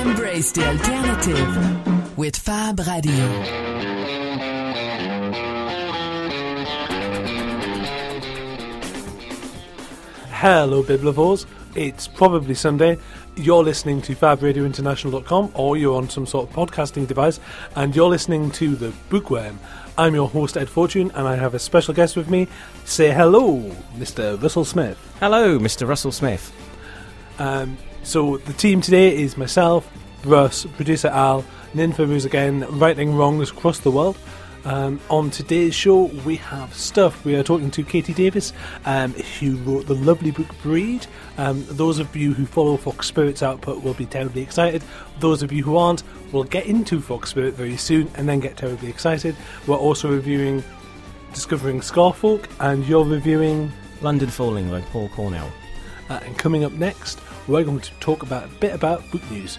Embrace the alternative with Fab Radio. Hello, Biblivores. It's probably Sunday. You're listening to FabRadioInternational.com or you're on some sort of podcasting device and you're listening to The Bookworm. I'm your host, Ed Fortune, and I have a special guest with me. Say hello, Mr. Russell Smith. Hello, Mr. Russell Smith. Um, so, the team today is myself, Russ, producer Al, Ninfa, who's again righting wrongs across the world. Um, on today's show, we have stuff. We are talking to KT Davies, um, who wrote the lovely book Breed. Um, those of you who follow Fox Spirit's output will be terribly excited. Those of you who aren't will get into Fox Spirit very soon and then get terribly excited. We're also reviewing Discovering Scarfolk, and you're reviewing. London Falling by Paul Cornell. Uh, and coming up next, we're going to talk about a bit about book news.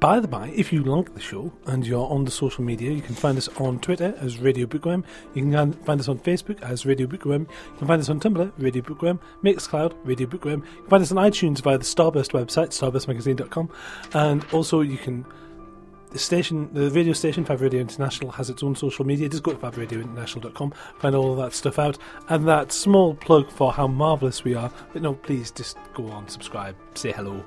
by the by, if you like the show and you're on the social media, you can find us on Twitter as Radio Bookworm. You can find us on Facebook as Radio Bookworm. You can find us on Tumblr, Radio Bookworm, Mixcloud, Radio Bookworm. You can find us on iTunes via the Starburst website, starburstmagazine.com. And also, you can. The station, the radio station, Fab Radio International, has its own social media. Just go to fabradiointernational.com, find all of that stuff out. And that small plug for how marvellous we are. But no, please just go on, subscribe, say hello,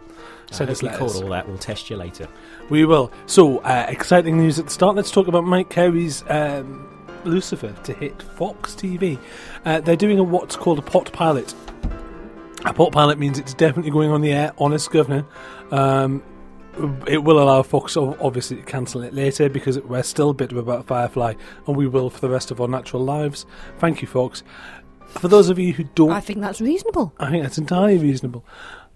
send us letters. all that. We'll test you later. We will. So, uh, exciting news at the start. Let's talk about Mike Carey's um, Lucifer to hit Fox TV. Uh, they're doing a what's called a put pilot. A put pilot means it's definitely going on the air. Honest governor. Um, it will allow Fox obviously to cancel it later because we're still bitter about Firefly, and we will for the rest of our natural lives. Thank you, Fox. For those of you who don't I think that's reasonable. I think that's entirely reasonable.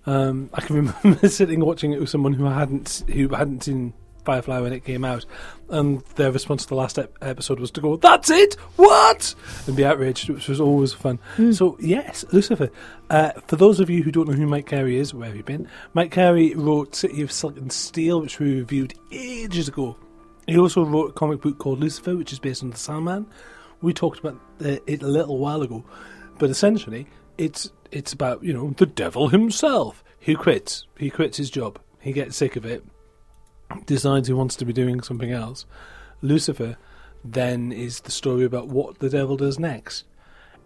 Um, I can remember sitting watching it with someone who hadn't who hadn't seen Firefly when it came out, and their response to the last ep- episode was to go, "That's it, what?" and be outraged, which was always fun. So yes, Lucifer. Uh, for those of you who don't know who Mike Carey is, where have you been? Mike Carey wrote City of Silk and Steel, which we reviewed ages ago. He also wrote a comic book called Lucifer, which is based on the Sandman. We talked about uh, it a little while ago, but essentially, it's it's about you know the devil himself. He quits. He quits his job. He gets sick of it. Decides he wants to be doing something else. Lucifer then is the story about what the devil does next.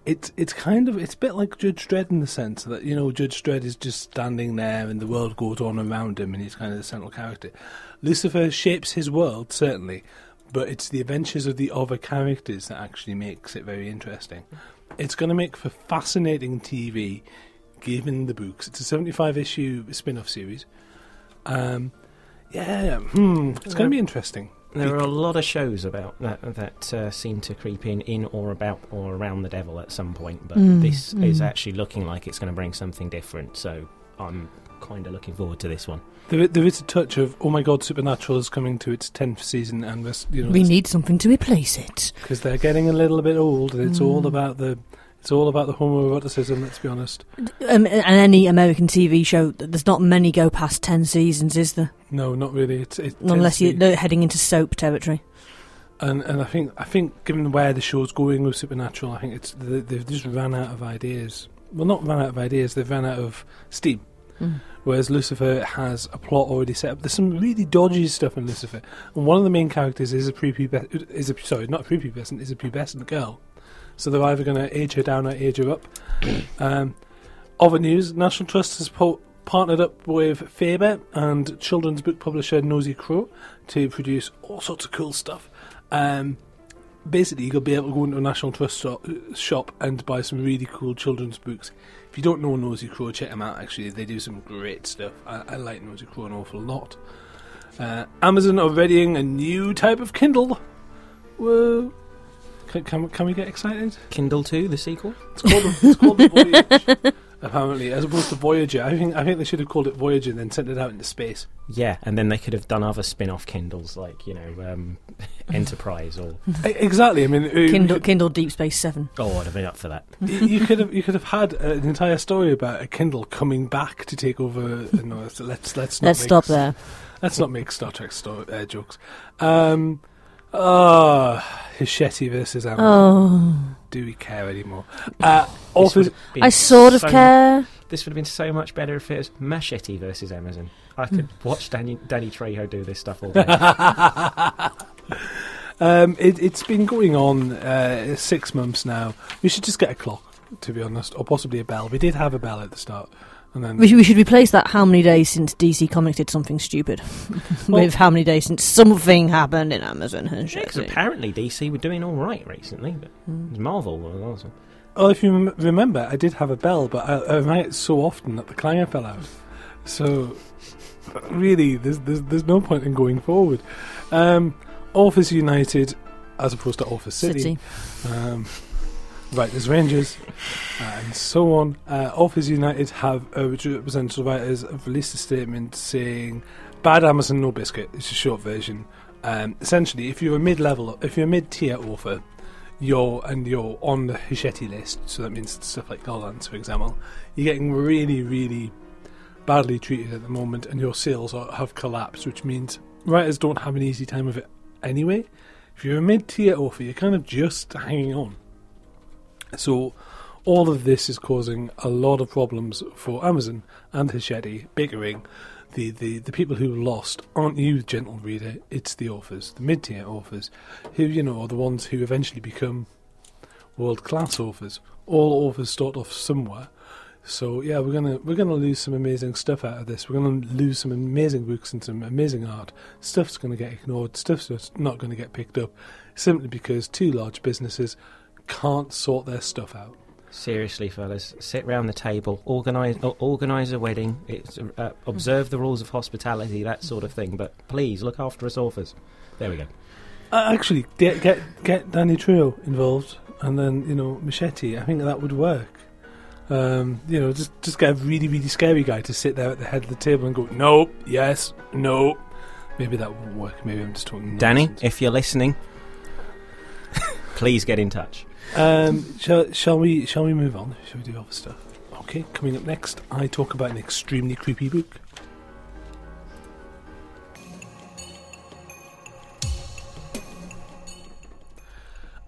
It's it's kind of it's a bit like Judge Dredd in the sense that you know Judge Dredd is just standing there and the world goes on around him and he's kind of the central character. Lucifer shapes his world certainly, but it's the adventures of the other characters that actually makes it very interesting. It's going to make for fascinating TV, given the books. It's a seventy-five issue spin-off series. Um, yeah, hmm, it's going to be interesting. There are a lot of shows about that that uh, seem to creep in in or about or around the devil at some point, but Mm, this is mm. actually looking like it's going to bring something different. So I'm kind of looking forward to this one. There, there is a touch of oh my god, Supernatural is coming to its tenth season, and this, you know, We need something to replace it. because they're getting a little bit old, and it's all Mm. about the it's all about the homoeroticism. Let's be honest. Um, and any American TV show, th- there's not many go past 10 seasons, is there? No, not really. It's, it tends Unless to you, be- heading into soap territory. and and I think I think given where the show's going with Supernatural, I think it's they, they've just ran out of ideas. Well, not ran out of ideas. They've ran out of steam. Mm. Whereas Lucifer has a plot already set up. There's some really dodgy stuff in Lucifer, and one of the main characters is a prepubescent. Is a sorry, not a prepubescent. Is a pubescent girl. So they're either going to age her down or age her up. um, other news: National Trust has po- partnered up with Faber and children's book publisher Nosy Crow to produce all sorts of cool stuff. Um, basically, you'll be able to go into a National Trust shop, and buy some really cool children's books. If you don't know Nosy Crow, check them out. Actually, they do some great stuff. I, I like Nosy Crow an awful lot. Uh, Amazon are readying a new type of Kindle. Whoa! Can, can, can we get excited? Kindle 2, the sequel? It's called the, it's called the Voyage. apparently, as opposed to Voyager. I think I think they should have called it Voyager and then sent it out into space. Yeah, and then they could have done other spin-off Kindles like you know um, Enterprise or E- exactly. I mean, uh, Kindle, could- Kindle Deep Space Seven. oh, I'd have been up for that. you you could have you could have had an entire story about a Kindle coming back to take over. uh, No, let's let's let's not Let's make stop there. Let's not make Star Trek sto- uh, jokes. Um, oh, Hachette versus Amazon. Oh, Do we care anymore? Uh, This also, would have been I sort of so- care. This would have been so much better if it was Machete versus Amazon. I could watch Danny, Danny Trejo do this stuff all day. um, it, it's been going on uh, six months now. We should just get a clock, to be honest, or possibly a bell. We did have a bell at the start, and then We should, we should replace that how many days since DC Comics did something stupid Well- with how many days since something happened in Amazon and shit. Because apparently DC were doing all right recently, but Marvel was awesome. Well, if you rem- remember, I did have a bell, but I, I rang it so often that the clanger fell out. So, really, there's, there's there's no point in going forward. Um, Authors United, as opposed to Office City. City. Um, right, there's Rangers, uh, and so on. Uh, Authors United have, uh, which represents writers, have released a statement saying, "Bad Amazon, no biscuit." It's a short version. Um, essentially, if you're a mid-level, if you're a mid-tier author, you're and you're on the Hachette list, so that means stuff like Gollancz, for example, you're getting really, really badly treated at the moment, and your sales are, have collapsed, which means writers don't have an easy time of it anyway. If you're a mid-tier author, you're kind of just hanging on. So, all of this is causing a lot of problems for Amazon and Hachette bickering. The, the, the people who lost aren't you, gentle reader, it's the authors, the mid tier authors, who, you know, are the ones who eventually become world class authors. All authors start off somewhere. So yeah, we're gonna we're gonna lose some amazing stuff out of this. We're gonna lose some amazing books and some amazing art. Stuff's gonna get ignored. Stuff's not gonna get picked up, simply because two large businesses can't sort their stuff out. Seriously, fellas, sit round the table, organize organize a wedding, it's, uh, observe the rules of hospitality, that sort of thing. But please look after us authors. There we go. Uh, actually, get get get Danny Trejo involved, and then you know Machete. I think that would work. Um, you know, just just get a really really scary guy to sit there at the head of the table and go, nope, yes, no. Maybe that won't work. Maybe I'm just talking. Danny, nonsense. if you're listening, please get in touch. Um, shall, shall we? Shall we move on? Shall we do other stuff? Okay. Coming up next, I talk about an extremely creepy book.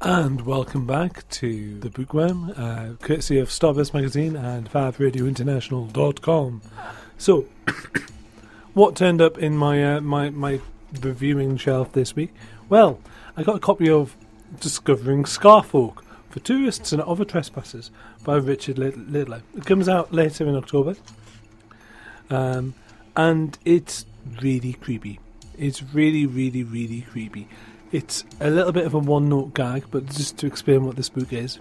And welcome back to the Bookworm, uh, courtesy of Starburst Magazine and FabRadioInternational.com. So, what turned up in my uh, my my reviewing shelf this week? Well, I got a copy of Discovering Scarfolk for Tourists and Other Trespassers by Richard Lid- Lidlow. It comes out later in October, um, and it's really creepy. It's really, really, really creepy. It's a little bit of a one-note gag, but just to explain what this book is,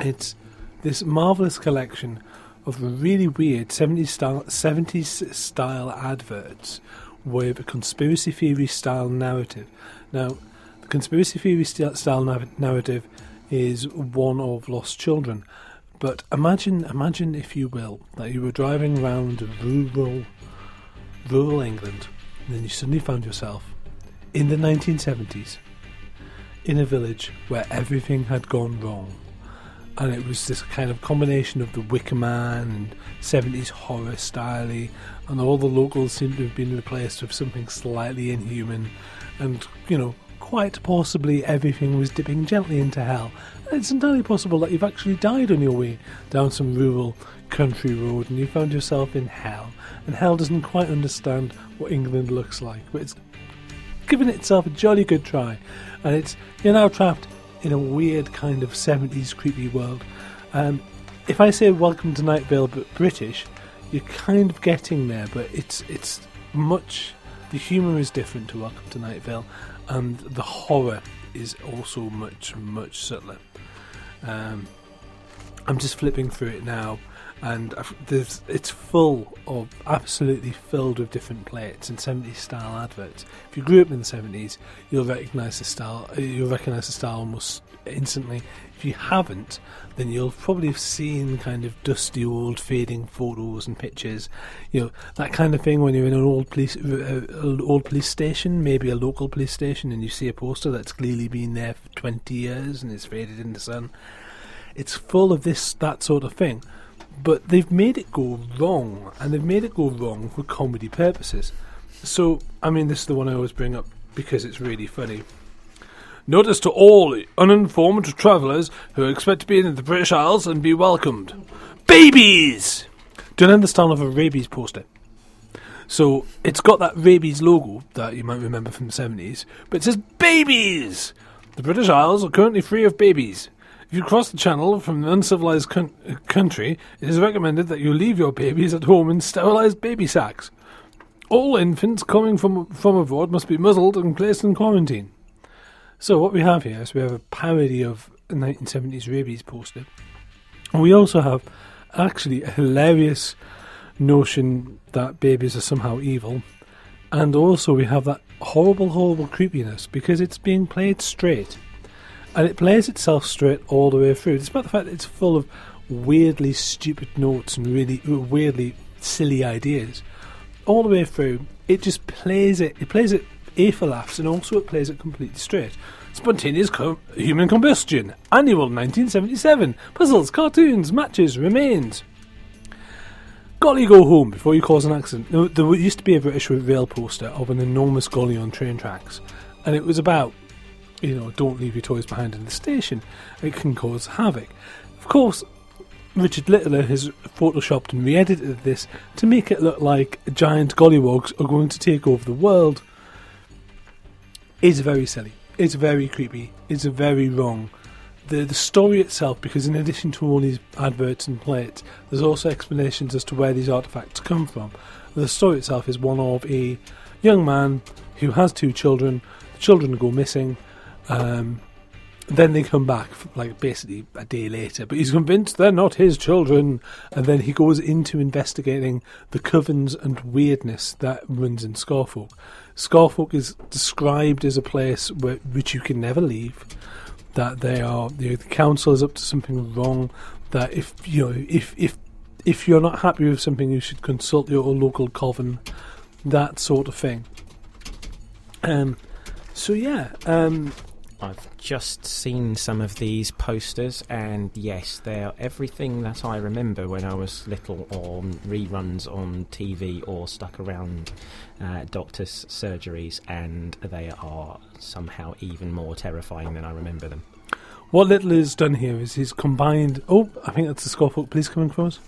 it's this marvelous collection of really weird 70s style, 70s style adverts with a conspiracy theory style narrative. Now, the conspiracy theory style narrative is one of lost children. But imagine, imagine, if you will, that you were driving around rural, rural England, and then you suddenly found yourself in the 1970s in a village where everything had gone wrong. And it was this kind of combination of the Wicker Man and 70s horror style and all the locals seemed to have been replaced with something slightly inhuman, and, you know, quite possibly everything was dipping gently into hell. It's entirely possible that you've actually died on your way down some rural country road and you found yourself in hell. And hell doesn't quite understand what England looks like, but it's given itself a jolly good try, and it's you're now trapped in a weird kind of 70s creepy world. Um, if I say Welcome to Night Vale but British, you're kind of getting there, but it's it's much the humour is different to Welcome to Night Vale, and the horror is also much much subtler. Um, I'm just flipping through it now, and it's full of absolutely filled with different plates and 70s style adverts. If you grew up in the 70s, you'll recognise the style. You'll recognise the style almost instantly. If you haven't, then you'll probably have seen kind of dusty old fading photos and pictures. You know that kind of thing when you're in an old police uh, uh, old police station, maybe a local police station, and you see a poster that's clearly been there for 20 years and it's faded in the sun. It's full of this that sort of thing but they've made it go wrong, and they've made it go wrong for comedy purposes. So, I mean, this is the one I always bring up because it's really funny. Notice to all uninformed travellers who expect to be in the British Isles and be welcomed. Babies! Done in the style of a rabies poster. So it's got that rabies logo that you might remember from the 70s, but it says babies! The British Isles are currently free of babies. If you cross the channel from an uncivilized uh, country, it is recommended that you leave your babies at home in sterilized baby sacks. All infants coming from from abroad must be muzzled and placed in quarantine. So what we have here is we have a parody of a 1970s rabies poster. And we also have actually a hilarious notion that babies are somehow evil. And also we have that horrible, horrible creepiness because it's being played straight. And it plays itself straight all the way through, despite the fact that it's full of weirdly stupid notes and really uh, weirdly silly ideas. All the way through, it just plays it. It plays it A for laughs, and also it plays it completely straight. Spontaneous human combustion, annual 1977, puzzles, cartoons, matches, remains. Golly go home before you cause an accident. There, used to be a British Rail poster of an enormous golly on train tracks, and it was about you know, don't leave your toys behind in the station. It can cause havoc. Of course, Richard Littler has photoshopped and re-edited this to make it look like giant gollywogs are going to take over the world. It's very silly. It's very creepy. It's very wrong. The the story itself, because in addition to all these adverts and plates, there's also explanations as to where these artifacts come from. The story itself is one of a young man who has two children. The children go missing. Um, then they come back, like basically a day later, but he's convinced they're not his children. And then he goes into investigating the covens and weirdness that runs in Scarfolk. Scarfolk is described as a place where, which you can never leave. That they are, you know, the council is up to something wrong. That if you know, if if if you're not happy with something, you should consult your local coven. That sort of thing. Um. So yeah. Um. I've just seen some of these posters, and yes, they are everything that I remember when I was little on reruns on TV or stuck around uh, doctors' surgeries, and they are somehow even more terrifying than I remember them. What Little has done here is he's combined. Oh, I think that's the Scarfolk police coming for us.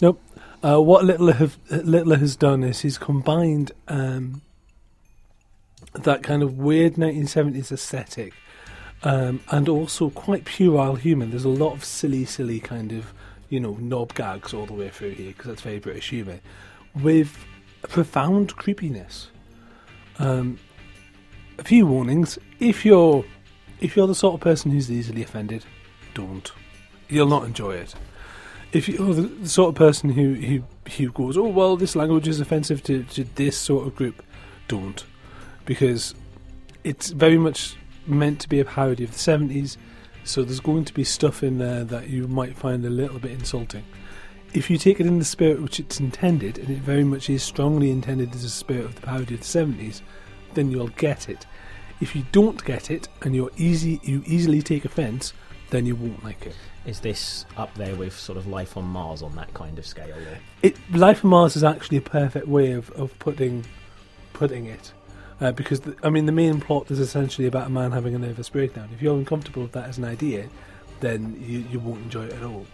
Nope. Uh, what Little have has done is he's combined um, that kind of weird 1970s aesthetic um, and also quite puerile humour. There's a lot of silly, silly kind of you know knob gags all the way through here because that's very British humour with profound creepiness. Um, a few warnings: if you're if you're the sort of person who's easily offended, don't. You'll not enjoy it. If you're the, the sort of person who, who who goes, oh well, this language is offensive to, to this sort of group, don't, because it's very much meant to be a parody of the seventies. So there's going to be stuff in there that you might find a little bit insulting. If you take it in the spirit which it's intended, and it very much is strongly intended as a spirit of the parody of the seventies, then you'll get it. If you don't get it and you're easy, you easily take offence, then you won't like it. Is this up there with sort of life on Mars on that kind of scale? Or? It Life on Mars is actually a perfect way of, of putting putting it, uh, because the, I mean the main plot is essentially about a man having a nervous breakdown. If you're uncomfortable with that as an idea, then you, you won't enjoy it at all.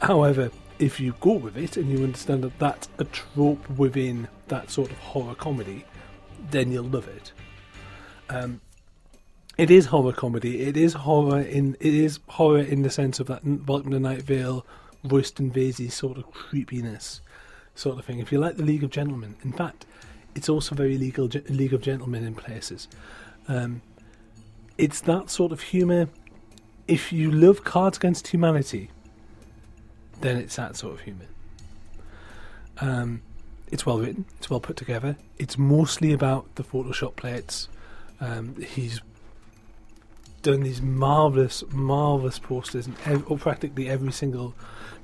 However, if you go with it and you understand that that's a trope within that sort of horror comedy, then you'll love it. Um, it is horror comedy. It is horror in it is horror in the sense of that Welcome to Night Vale, Royston Vasey sort of creepiness, sort of thing. If you like the League of Gentlemen, in fact, it's also very legal League of Gentlemen in places. Um, it's that sort of humour. If you love Cards Against Humanity, then it's that sort of humour. Um, it's well written. It's well put together. It's mostly about the Photoshop plates. Um, he's done these marvelous, marvelous posters in ev- or practically every single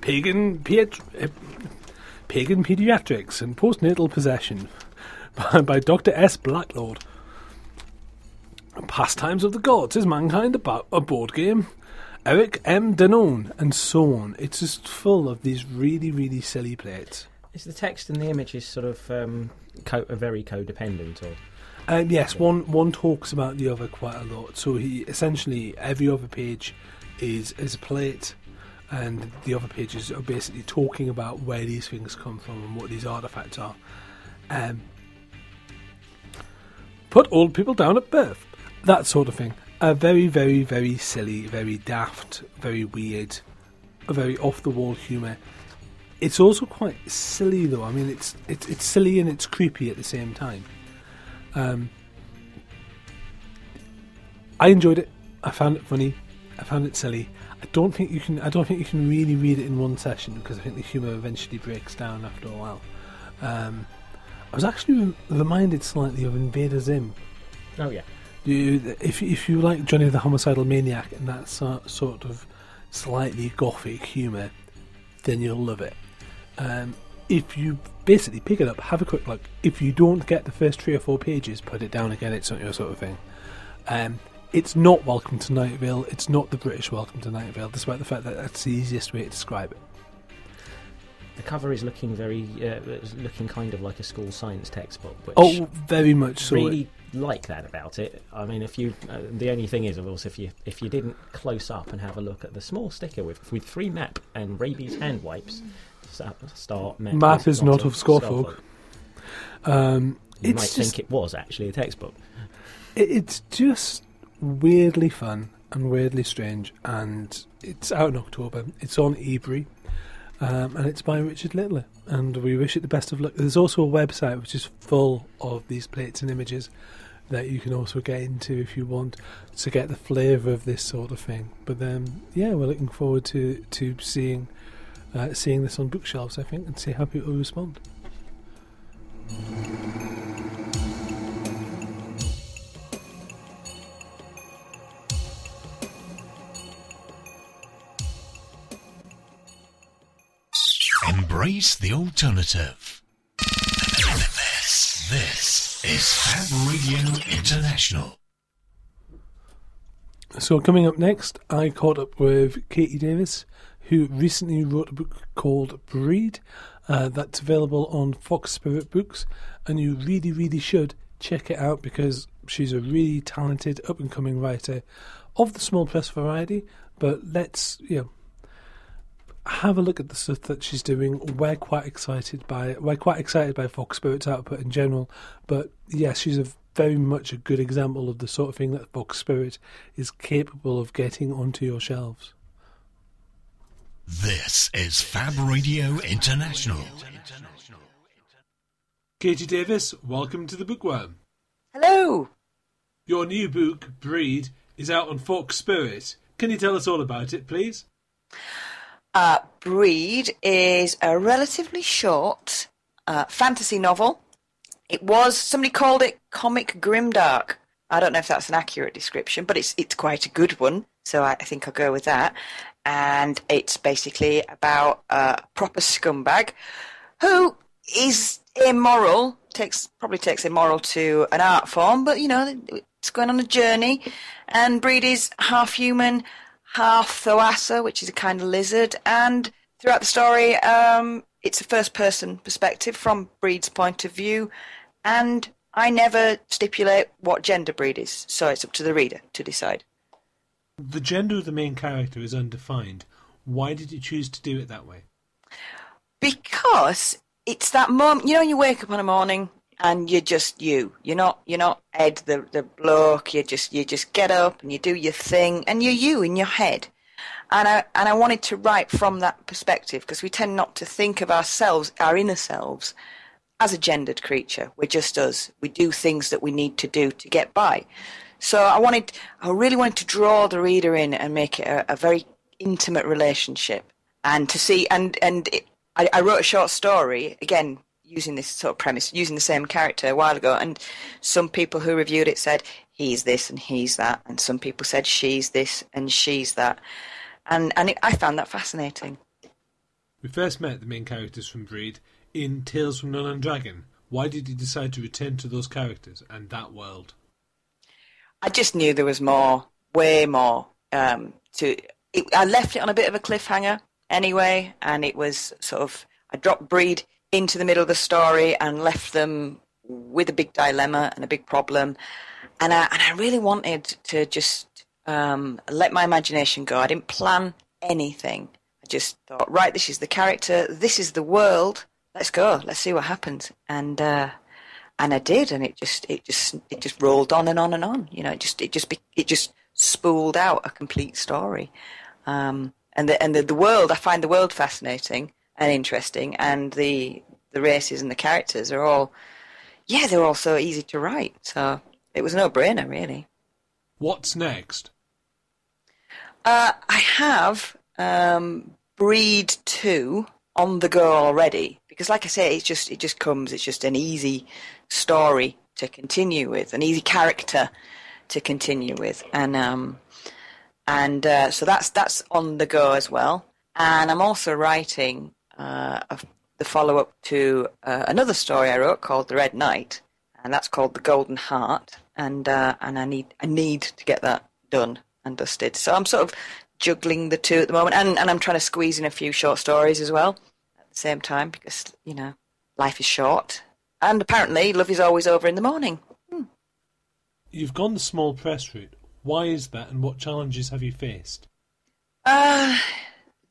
pagan, piet- eh, pagan pediatrics and postnatal possession by, Dr. S. Blacklord. Pastimes of the Gods is mankind about a board game. Eric M. Danone and so on. It's just full of these really, really silly plates. Is the text and the images sort of um, co- are very codependent, or Um, yes, one one talks about the other quite a lot. So he essentially every other page is is a plate, and the other pages are basically talking about where these things come from and what these artifacts are. Um, put old people down at birth, that sort of thing. A very, very, very silly, very daft, very weird, a very off the wall humour. It's also quite silly though. I mean, it's it's it's silly and it's creepy at the same time. Um, I enjoyed it. I found it funny. I found it silly. I don't think you can. I don't think you can really read it in one session because I think the humour eventually breaks down after a while. Um, I was actually reminded slightly of Invader Zim. oh yeah, You, if if you like Johnny the Homicidal Maniac and that so, sort of slightly gothic humour, then you'll love it. Um, if you basically pick it up, have a quick look. If you don't get the first three or four pages, put it down again. It's not your sort of thing. Um, it's not Welcome to Night Vale. It's not the British Welcome to Night Vale, despite the fact that that's the easiest way to describe it. The cover is looking very, uh, looking kind of like a school science textbook, which Oh, very much so. I really like that about it. I mean, if you, uh, the only thing is, of course, if you if you didn't close up and have a look at the small sticker with with free map and rabies hand wipes, start map, Map is not of. Scarfolk. Um, You it's might just- think it was actually a textbook. It's just weirdly fun and weirdly strange, and it's out in October. It's on Ebury, um, and it's by Richard Littler. And we wish it the best of luck. There's also a website which is full of these plates and images that you can also get into if you want to get the flavour of this sort of thing. But um, yeah, we're looking forward to to seeing uh, seeing this on bookshelves. I think, and see how people respond. Embrace the alternative. This, this is Fab Radio International. So coming up next, I caught up with KT Davies, who recently wrote a book called Breed. Uh, that's available on Fox Spirit Books, and you really, really should check it out because she's a really talented, up and coming writer of the small press variety. But let's, you know, have a look at the stuff that she's doing. We're quite excited by it. we're quite excited by Fox Spirit's output in general. But yes, she's a very much a good example of the sort of thing that Fox Spirit is capable of getting onto your shelves. This is Fab Radio International. KT Davies, welcome to the Bookworm. Hello. Your new book, Breed, is out on Fox Spirit. Can you tell us all about it, please? Uh, Breed is a relatively short uh, fantasy novel. It was somebody called it comic grimdark. I don't know if that's an accurate description, but it's it's quite a good one. So I, I think I'll go with that. And it's basically about a proper scumbag who is immoral. Takes probably takes immoral to an art form, but you know it's going on a journey. And Breed is half human, half Thoasa, which is a kind of lizard. And throughout the story, um, it's a first person perspective from Breed's point of view. And I never stipulate what gender Breed is, so it's up to the reader to decide. The gender of the main character is undefined. Why did you choose to do it that way? because it's that moment. You know, you wake up on a morning and you're just you. You're not. You're not Ed, the the bloke. You just you just get up and you do your thing, and you're you in your head. And I and I wanted to write from that perspective because we tend not to think of ourselves, our inner selves, as a gendered creature. We're just us. We do things that we need to do to get by. So I wanted, I really wanted to draw the reader in and make it a, a very intimate relationship. and to see and and it, I, I wrote a short story again using this sort of premise, using the same character a while ago, and some people who reviewed it said he's this and he's that, and some people said she's this and she's that, and and it, I found that fascinating. We first met the main characters from Breed in Tales from Nun and Dragon. Why did you decide to return to those characters and that world? I just knew there was more, way more. Um, to it, I left it on a bit of a cliffhanger anyway, and it was sort of I dropped Breed into the middle of the story and left them with a big dilemma and a big problem, and I and I really wanted to just um, let my imagination go. I didn't plan anything. I just thought, right, this is the character, this is the world. Let's go. Let's see what happens. And uh, and I did, and it just it just it just rolled on and on and on. You know, it just it just it just spooled out a complete story. Um, and the and the, the world, I find the world fascinating and interesting, and the the races and the characters are all, yeah, they're all so easy to write. So it was no brainer, really. What's next? Uh, I have um, Breed Two on the go already because, like I say, it's just it just comes. It's just an easy story to continue with, an easy character to continue with, and um, and uh, so that's that's on the go as well. And I'm also writing uh, a, the follow up to uh, another story I wrote called The Red Knight, and that's called The Golden Heart. And uh, and I need I need to get that done and dusted. So I'm sort of juggling the two at the moment, and, and I'm trying to squeeze in a few short stories as well at the same time because you know life is short, and apparently love is always over in the morning. Hmm. You've gone the small press route. Why is that, and what challenges have you faced? Uh,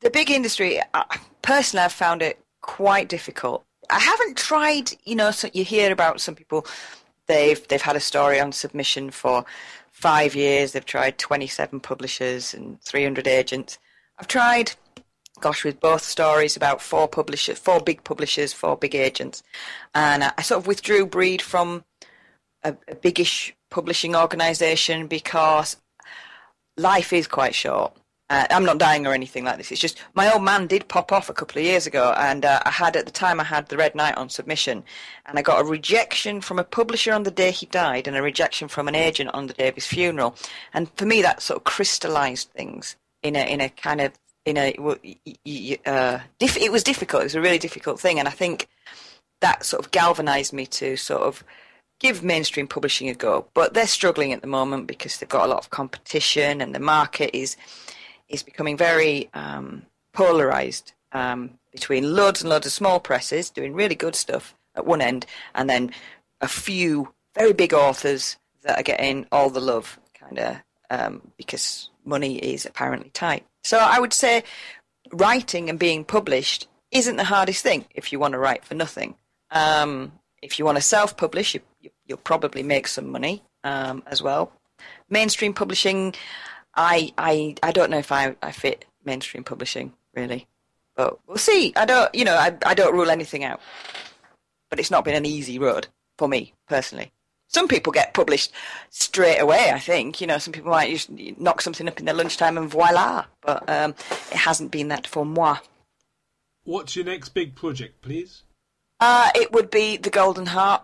the big industry, uh, personally, I've found it quite difficult. I haven't tried, you know, so you hear about some people, they've they've had a story on submission for five years. They've tried 27 publishers and 300 agents. I've tried, gosh, with both stories, about four publishers, four big publishers, four big agents, and I, I sort of withdrew Breed from a, a biggish publishing organisation because life is quite short. Uh, I'm not dying or anything like this. It's just my old man did pop off a couple of years ago, and uh, I had at the time I had the Red Knight on submission, and I got a rejection from a publisher on the day he died, and a rejection from an agent on the day of his funeral. And for me, that sort of crystallised things in a in a kind of in a uh, diff- it was difficult. It was a really difficult thing, and I think that sort of galvanised me to sort of give mainstream publishing a go. But they're struggling at the moment because they've got a lot of competition, and the market is is becoming very um, polarized um, between loads and loads of small presses doing really good stuff at one end, and then a few very big authors that are getting all the love, kind of um, because money is apparently tight. So I would say writing and being published isn't the hardest thing if you want to write for nothing. Um, if you want to self-publish, you, will you, probably make some money um, as well. Mainstream publishing, I I I don't know if I, I fit mainstream publishing really, but we'll see. I don't you know I I don't rule anything out, but it's not been an easy road for me personally. Some people get published straight away. I think you know some people might just knock something up in their lunchtime and voila, but um, it hasn't been that for moi. What's your next big project, please? Uh, it would be the Golden Heart.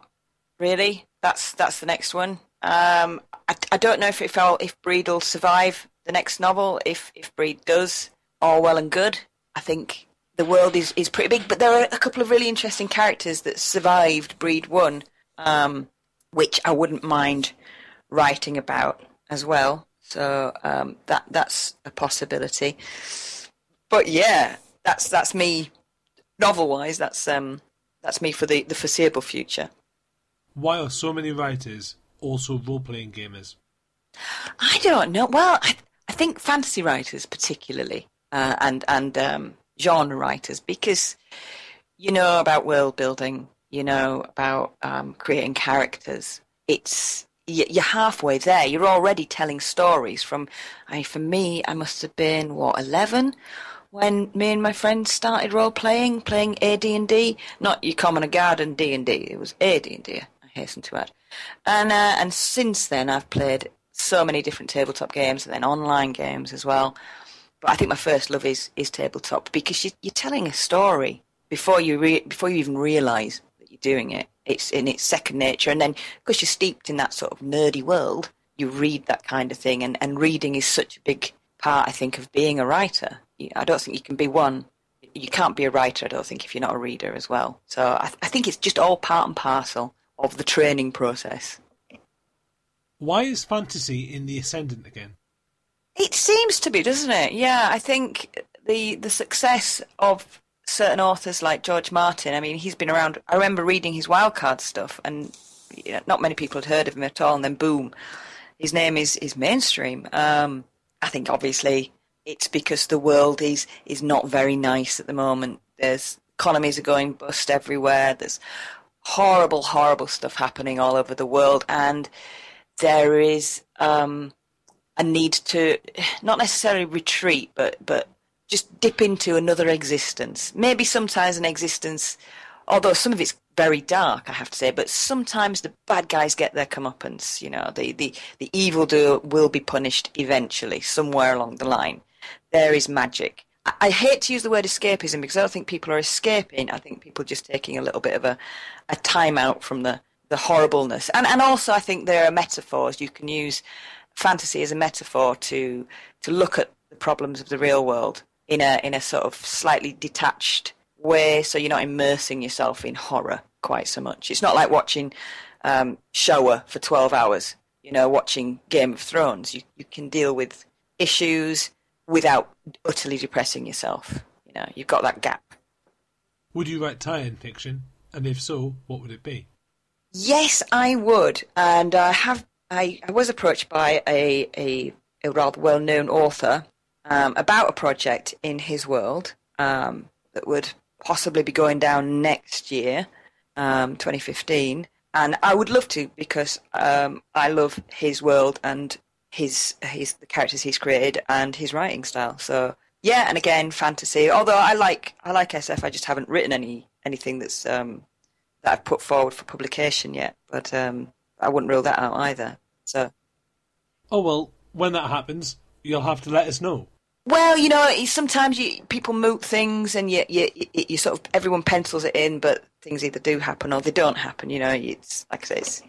Really, that's that's the next one. Um, I, I, don't know if felt if Breed will survive the next novel. If if Breed does, all well and good. I think the world is, is pretty big, but there are a couple of really interesting characters that survived Breed One, um, which I wouldn't mind writing about as well. So um, that that's a possibility. But yeah, that's that's me novel wise. That's um that's me for the, the foreseeable future. Why are so many writers also role playing gamers? I don't know. Well, I, I think fantasy writers, particularly, uh, and and um, genre writers, because you know about world building, you know about um, creating characters. It's you're halfway there. You're already telling stories. From, I for me, I must have been what eleven when me and my friends started role playing, playing AD and D, not your common garden D and D. It was AD and D. Hasten to add. And uh, and since then, I've played so many different tabletop games and then online games as well. but I think my first love is is tabletop because you, you're telling a story before you re- before you even realise that you're doing it. It's in its second nature, and then because you're steeped in that sort of nerdy world, you read that kind of thing, and, and reading is such a big part, I think, of being a writer. I don't think you can be one. You can't be a writer, I don't think, if you're not a reader as well. So I, I think it's just all part and parcel of the training process. Why is fantasy in the ascendant again? It seems to be, doesn't it? Yeah, I think the the success of certain authors like George Martin. I mean, he's been around. I remember reading his wildcard stuff, and you know, not many people had heard of him at all. And then boom, his name is is mainstream. Um, I think obviously it's because the world is is not very nice at the moment. There's economies are going bust everywhere. There's horrible, horrible stuff happening all over the world, and there is um, a need to not necessarily retreat, but but just dip into another existence. Maybe sometimes an existence, although some of it's very dark, I have to say. But sometimes the bad guys get their comeuppance. You know, the the the evildoer will be punished eventually, somewhere along the line. There is magic. I, hate to use the word escapism because I don't think people are escaping. I think people are just taking a little bit of a a time out from the the horribleness, and and also I think there are metaphors you can use fantasy as a metaphor to to look at the problems of the real world in a in a sort of slightly detached way, so you're not immersing yourself in horror quite so much. It's not like watching um, Shoah for twelve hours. You know, watching Game of Thrones. You you can deal with issues without utterly depressing yourself. You know, you've got that gap. Would you write tie-in fiction? And if so, what would it be? Yes, I would, and I have. I, I was approached by a a, a rather well known author um, about a project in his world um, that would possibly be going down next year, um, 2015, and I would love to because um, I love his world and his his the characters he's created and his writing style. So yeah, and again fantasy. Although I like I like SF, I just haven't written any anything that's um, that I've put forward for publication yet. But um, I wouldn't rule that out either. So Oh well, when that happens, you'll have to let us know. well, you know, sometimes you people moot things and you, you you sort of everyone pencils it in, but things either do happen or they don't happen. You know, it's like I say, it's,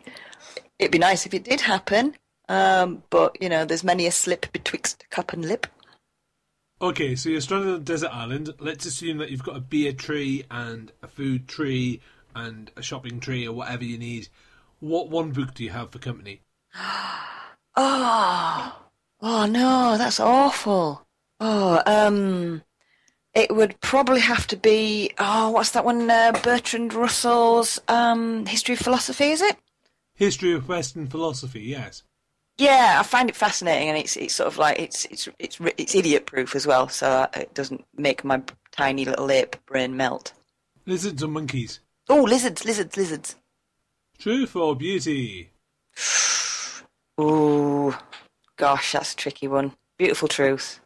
it'd be nice if it did happen. Um, but you know, there's many a slip betwixt cup and lip. Okay, so you're stranded on a desert island. Let's assume that you've got a beer tree and a food tree and a shopping tree or whatever you need. What one book do you have for company? Oh, oh no, that's awful. Oh, um, it would probably have to be. Oh, what's that one? Uh, Bertrand Russell's um, History of Philosophy, is it? History of Western Philosophy, yes. Yeah, I find it fascinating, and it's it's sort of like it's it's it's it's idiot proof as well, so it doesn't make my tiny little ape brain melt. Lizards or monkeys? Oh, lizards, lizards, lizards. Truth or beauty? Ooh, gosh, that's a tricky one. Beautiful truth.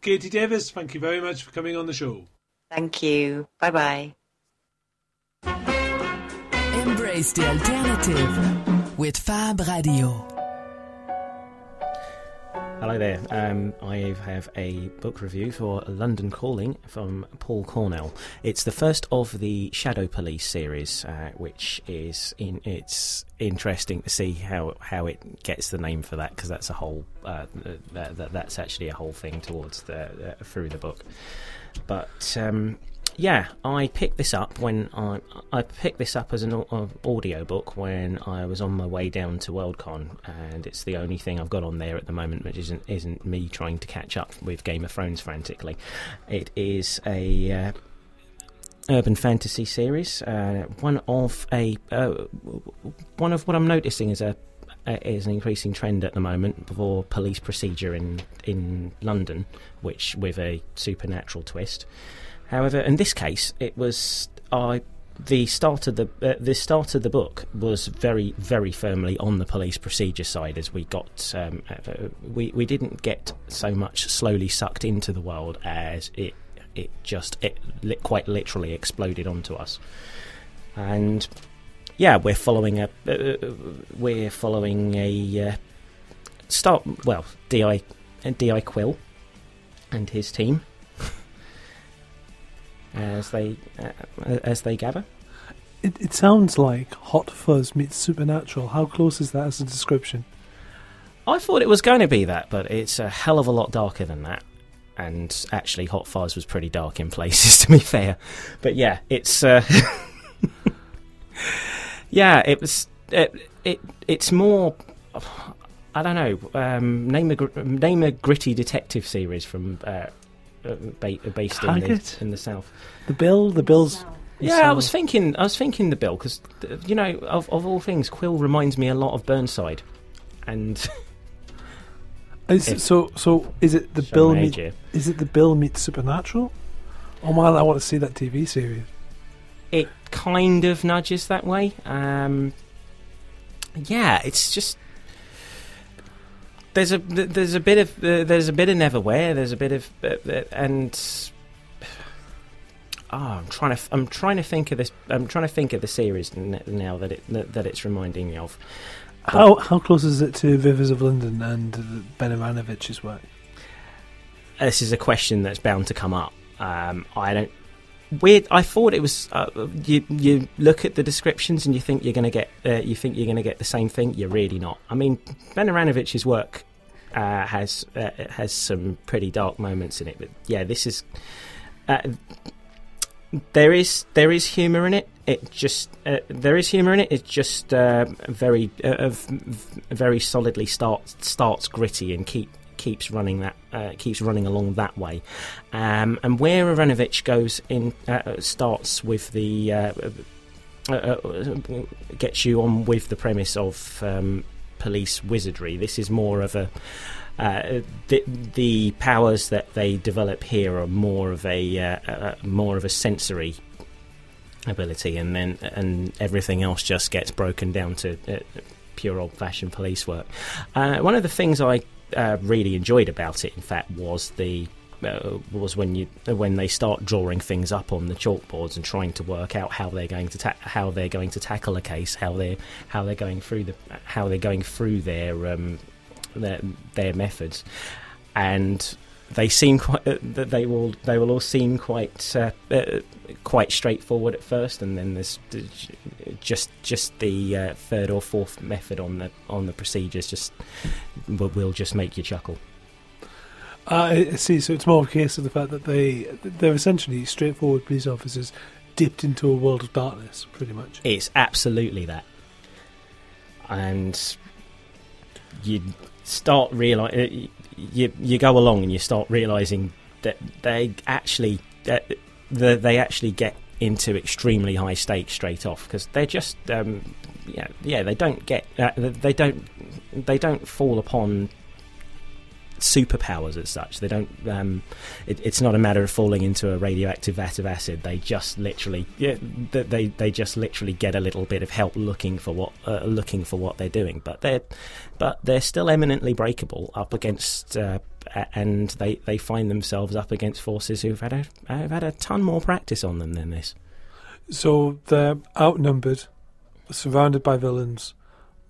KT Davies, thank you very much for coming on the show. Thank you. Bye bye. Embrace the alternative with Fab Radio. Hello there. Um, I have a book review for London Calling from Paul Cornell. It's the first of the Shadow Police series, uh, which is in. It's interesting to see how how it gets the name for that because that's a whole uh, that, that, that's actually a whole thing towards the uh, through the book. But um, yeah, I picked this up when I I picked this up as an au- audio book when I was on my way down to Worldcon, and it's the only thing I've got on there at the moment, which isn't isn't me trying to catch up with Game of Thrones frantically. It is a uh, urban fantasy series, uh, one of a uh, one of what I'm noticing is a uh, is an increasing trend at the moment for police procedure in in London, which with a supernatural twist. However, in this case, it was I. The start of the uh, the start of the book was very very firmly on the police procedure side as we got um, uh, we we didn't get so much slowly sucked into the world as it it just it quite literally exploded onto us and yeah we're following a uh, we're following a uh, start well di di quill and his team as they uh, as they gather. It, it sounds like Hot Fuzz meets Supernatural. How close is that as a description? I thought it was going to be that, but it's a hell of a lot darker than that. And actually, Hot Fuzz was pretty dark in places, to be fair. But yeah, it's uh, yeah, it was it, it it's more. I don't know. Um, name a name a gritty detective series from uh, uh, Uh, uh, based in the, in the south. The Bill, the Bill's. Yeah, I was thinking. I was thinking the Bill because uh, you know, of of all things, Quill reminds me a lot of Burnside, and Is, so, so is it the Bill meet? Is it the Bill meets Supernatural? Oh man, I want to see that TV series. it kind of nudges that way. Um, yeah, it's just there's a there's a bit of uh, there's a bit of Neverwhere. There's a bit of uh, uh, and oh, I'm trying to I'm trying to think of this. I'm trying to think of the series now that it that, that it's reminding me of. How how close is it to Rivers of London and Ben Aaronovitch's work? This is a question that's bound to come up. Um, I don't. Weird. I thought it was. Uh, you you look at the descriptions and you think you're going to get. Uh, you think you're going to get the same thing. You're really not. I mean, Ben Aaronovitch's work uh, has uh, has some pretty dark moments in it, but yeah, this is. Uh, there is there is humour in it. It just uh, there is humour in it. It just uh, very uh, very solidly starts starts gritty and keep keeps running that uh, keeps running along that way. Um, and where Aaronovitch goes in uh, starts with the uh, gets you on with the premise of um, police wizardry. This is more of a uh, the, the powers that they develop here are more of a uh, uh, more of a sensory ability, and then and everything else just gets broken down to uh, pure old-fashioned police work. Uh, one of the things I uh, really enjoyed about it, in fact, was the uh, was when you when they start drawing things up on the chalkboards and trying to work out how they're going to ta- how they're going to tackle a case, how they how they're going through the how they're going through their um, their, their methods, and they seem quite uh, they will they will all seem quite uh, uh, quite straightforward at first, and then there's just just the third or fourth method on the on the procedures just will just make you chuckle. Uh, I see. So it's more of a case of the fact that they they're essentially straightforward police officers dipped into a world of darkness, pretty much. It's absolutely that. And you start realize you you go along and you start realizing that they actually that they actually get into extremely high stakes straight off because they're just um, yeah yeah they don't get uh, they don't they don't fall upon superpowers as such. They don't. Um, it, it's not a matter of falling into a radioactive vat of acid. They just literally, yeah, they they just literally get a little bit of help looking for what uh, looking for what they're doing. But they're but they're still eminently breakable up against. Uh, and they, they find themselves up against forces who've had a have had a ton more practice on them than this. So they're outnumbered, surrounded by villains.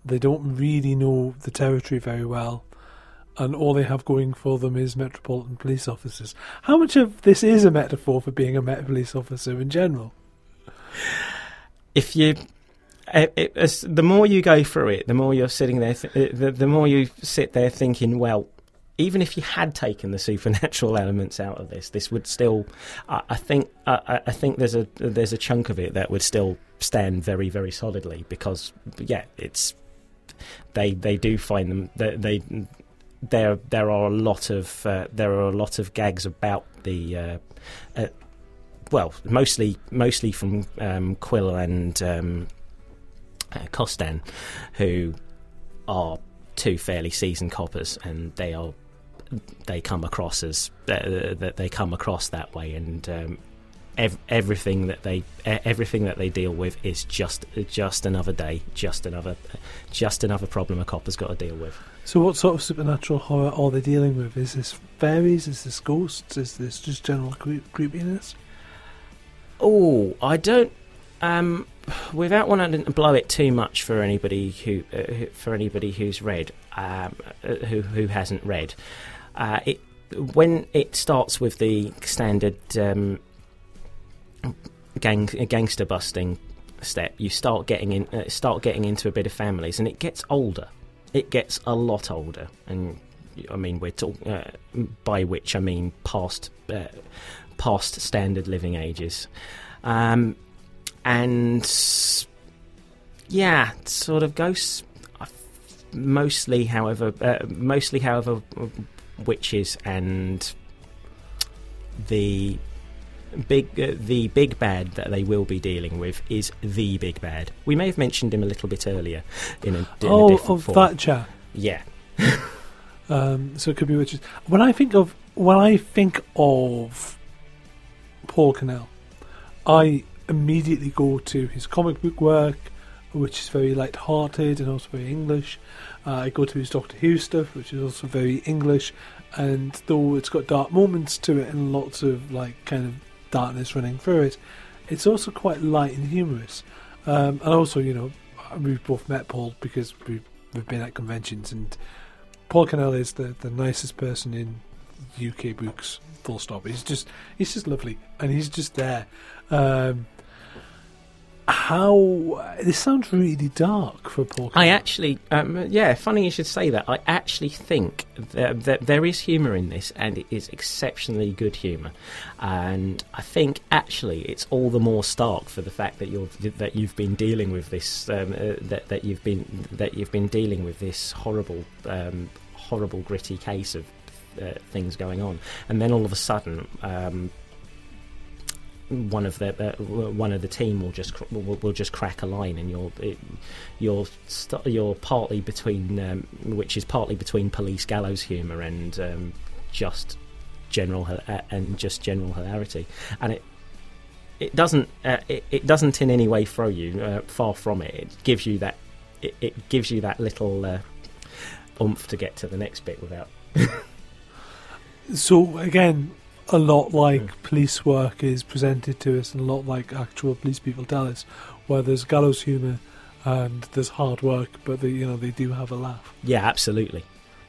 They don't really know the territory very well, and all they have going for them is metropolitan police officers. How much of this is a metaphor for being a Met police officer in general? if you it, it, the more you go through it, the more you're sitting there, th- uh, the, the more you sit there thinking, well, even if you had taken the supernatural elements out of this, this would still. I, I think. I, I think there's a there's a chunk of it that would still stand very very solidly because yeah, it's they they do find them they. they there, there are a lot of uh, there are a lot of gags about the uh, uh, well, mostly mostly from um, Quill and um, uh, Costain, who are two fairly seasoned coppers, and they are they come across as uh, that they come across that way, and um, ev- everything that they everything that they deal with is just just another day, just another just another problem a cop has got to deal with. So, what sort of supernatural horror are they dealing with? Is this fairies? Is this ghosts? Is this just general creep- creepiness? Oh, I don't. Um, without wanting to blow it too much for anybody who, uh, for anybody who's read, um, uh, who who hasn't read, uh, it when it starts with the standard um, gang gangster busting step, you start getting in, uh, start getting into a bit of families, and it gets older. It gets a lot older, and I mean we're talking uh, by which I mean past uh, past standard living ages, um, and yeah, sort of ghosts. uh, Mostly, however, uh, mostly, however, witches and the big uh, the big bad that they will be dealing with is the big bad. We may have mentioned him a little bit earlier in a, in a oh, different of form. that chap. Yeah, Um, so it could be witches. When I think of when I think of Paul Cornell, I immediately go to his comic book work, which is very light-hearted and also very English. Uh, I go to his Doctor Who stuff, which is also very English, and though it's got dark moments to it and lots of like kind of darkness running through it, it's also quite light and humorous. Um, and also, you know, we've both met Paul because we've, we've been at conventions, and Paul Cornell is the, the nicest person in UK books. Full stop. He's just he's just lovely, and he's just there. Um, how this sounds really dark for Paul. I actually, um, yeah, funny you should say that. I actually think that, that there is humour in this, and it is exceptionally good humour. And I think actually it's all the more stark for the fact that you're that you've been dealing with this, um, uh, that that you've been that you've been dealing with this horrible, um, horrible, gritty case of uh, things going on, and then all of a sudden. One of the uh, one of the team will just will, will just crack a line, and you're it, you're st- you're partly between um, which is partly between police gallows humour and um, just general uh, and just general hilarity, and it it doesn't uh, it, it doesn't in any way throw you uh, far from it. It gives you that it, it gives you that little uh, oomph to get to the next bit without. So again, a lot like Mm. police work is presented to us, and a lot like actual police people tell us, where there's gallows humour and there's hard work, but they, you know they do have a laugh. Yeah, absolutely.